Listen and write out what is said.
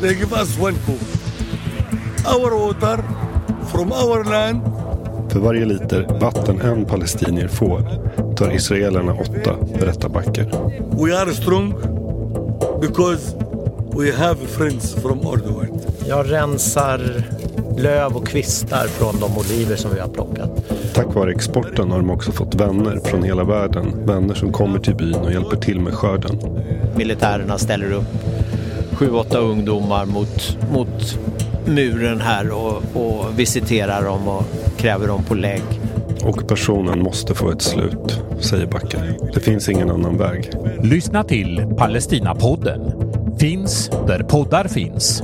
they give us one cup. Our water from our land. För varje liter vatten en palestinier får tar israelerna åtta, berättar Backer. We are strong because we have friends from all the world. Jag rensar löv och kvistar från de oliver som vi har plockat. Tack vare exporten har de också fått vänner från hela världen. Vänner som kommer till byn och hjälper till med skörden. Militärerna ställer upp sju, åtta ungdomar mot, mot muren här och, och visiterar dem och kräver dem på lägg. Ockupationen måste få ett slut, säger Backer. Det finns ingen annan väg. Lyssna till Palestinapodden. Finns där poddar finns.